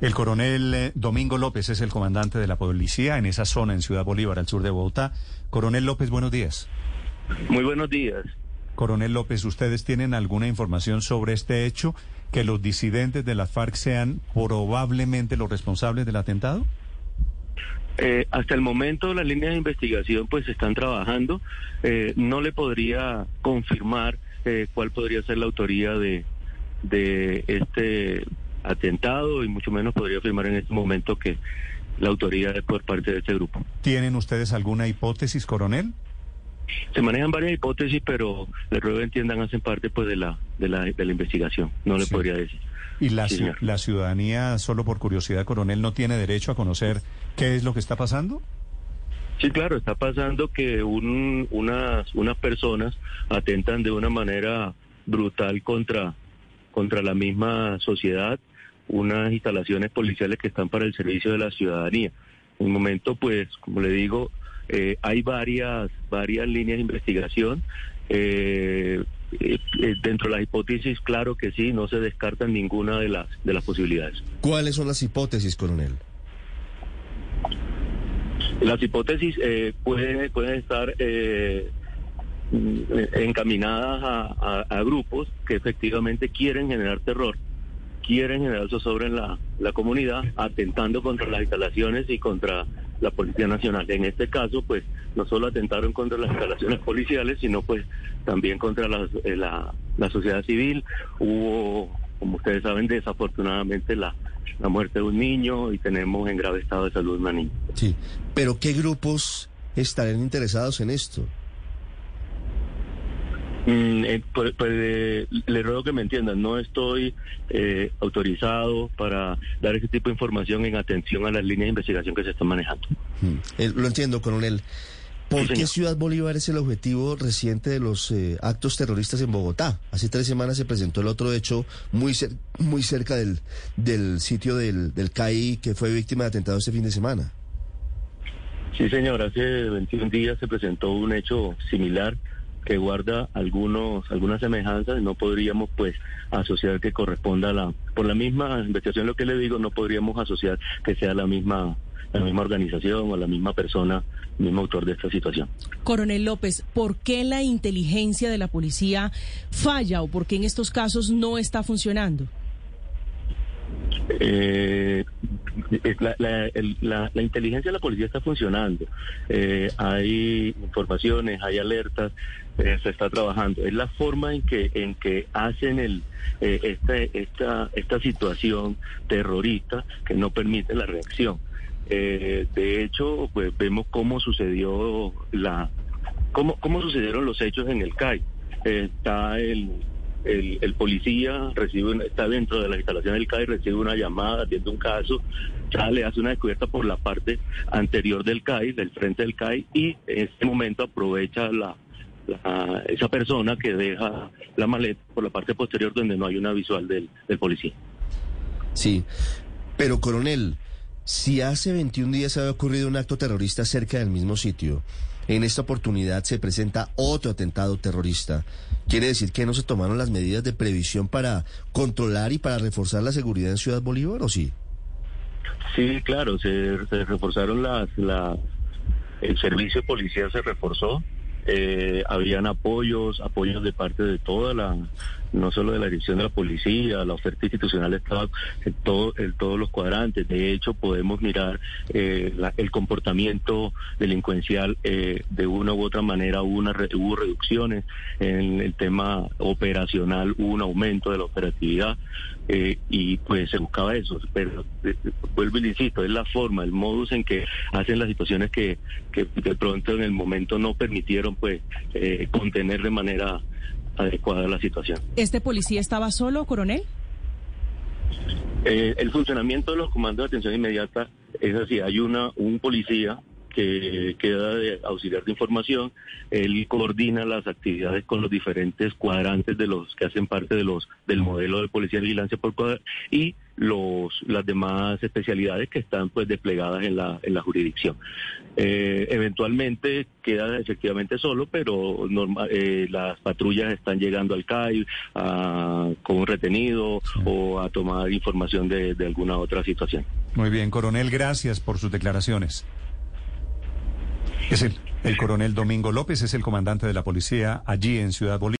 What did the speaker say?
El coronel eh, Domingo López es el comandante de la policía en esa zona en Ciudad Bolívar, al sur de Bogotá. Coronel López, buenos días. Muy buenos días. Coronel López, ¿ustedes tienen alguna información sobre este hecho? ¿Que los disidentes de la FARC sean probablemente los responsables del atentado? Eh, hasta el momento las líneas de investigación pues están trabajando. Eh, no le podría confirmar eh, cuál podría ser la autoría de, de este atentado y mucho menos podría afirmar en este momento que la autoría es por parte de este grupo. ¿Tienen ustedes alguna hipótesis, coronel? Se manejan varias hipótesis, pero les ruego entiendan hacen parte pues de la de la, de la investigación. No le podría decir. ¿Y la, la ciudadanía, solo por curiosidad, coronel, no tiene derecho a conocer qué es lo que está pasando? Sí, claro, está pasando que un, unas, unas personas atentan de una manera brutal contra, contra la misma sociedad, unas instalaciones policiales que están para el servicio de la ciudadanía. En el momento, pues, como le digo, eh, hay varias, varias líneas de investigación. Eh, eh, dentro de las hipótesis, claro que sí, no se descartan ninguna de las, de las posibilidades. ¿Cuáles son las hipótesis, coronel? Las hipótesis eh, pueden, pueden estar eh, encaminadas a, a, grupos que efectivamente quieren generar terror, quieren generar zozobra en la, la comunidad, atentando contra las instalaciones y contra la Policía Nacional. En este caso, pues, no solo atentaron contra las instalaciones policiales, sino pues también contra eh, la, la, sociedad civil. Hubo, como ustedes saben, desafortunadamente la, la muerte de un niño y tenemos en grave estado de salud una niña. Sí, pero ¿qué grupos estarán interesados en esto? Mm, eh, pues, pues eh, le ruego que me entiendan, no estoy eh, autorizado para dar ese tipo de información en atención a las líneas de investigación que se están manejando. Mm, eh, lo entiendo, coronel. ¿Por qué Ciudad Bolívar es el objetivo reciente de los actos terroristas en Bogotá? Hace tres semanas se presentó el otro hecho muy, muy cerca del, del sitio del, del CAI que fue víctima de atentado este fin de semana. Sí, señor, hace 21 días se presentó un hecho similar que guarda algunos algunas semejanzas, no podríamos pues asociar que corresponda a la por la misma investigación lo que le digo, no podríamos asociar que sea la misma la misma organización o la misma persona, mismo autor de esta situación. Coronel López, ¿por qué la inteligencia de la policía falla o por qué en estos casos no está funcionando? Eh, la, la, inteligencia de la policía está funcionando. Eh, hay informaciones, hay alertas, eh, se está trabajando. Es la forma en que en que hacen el eh, esta esta esta situación terrorista que no permite la reacción. de hecho, pues vemos cómo sucedió la cómo cómo sucedieron los hechos en el CAI. está el el, policía recibe está dentro de la instalación del CAI, recibe una llamada, atiende un caso, sale, hace una descubierta por la parte anterior del CAI, del frente del CAI, y en ese momento aprovecha la, esa persona que deja la maleta por la parte posterior donde no hay una visual del, del policía. Sí, pero coronel, si hace 21 días había ocurrido un acto terrorista cerca del mismo sitio, en esta oportunidad se presenta otro atentado terrorista. ¿Quiere decir que no se tomaron las medidas de previsión para controlar y para reforzar la seguridad en Ciudad Bolívar o sí? Sí, claro, se, reforzaron las, las, el servicio de policía se reforzó, eh, habían apoyos, apoyos de parte de toda la, no solo de la dirección de la policía, la oferta institucional estaba en, todo, en todos los cuadrantes. De hecho, podemos mirar eh, el comportamiento delincuencial eh, de una u otra manera. Hubo, una, hubo reducciones en el tema operacional, hubo un aumento de la operatividad. Eh, y pues se buscaba eso, pero vuelvo y le insisto, es la forma, el modus en que hacen las situaciones que, que de pronto en el momento no permitieron pues contener de manera adecuada la situación. ¿Este policía estaba solo, coronel? Eh, el funcionamiento de los comandos de atención inmediata es así, hay una un policía que queda de auxiliar de información. Él coordina las actividades con los diferentes cuadrantes de los que hacen parte de los del modelo de policía de vigilancia por cuadrante y los las demás especialidades que están pues desplegadas en la en la jurisdicción. Eh, eventualmente queda efectivamente solo, pero eh, las patrullas están llegando al CAI con un retenido o a tomar información de, de alguna otra situación. Muy bien, coronel, gracias por sus declaraciones. Es el, el coronel Domingo López, es el comandante de la policía allí en Ciudad Bolívar.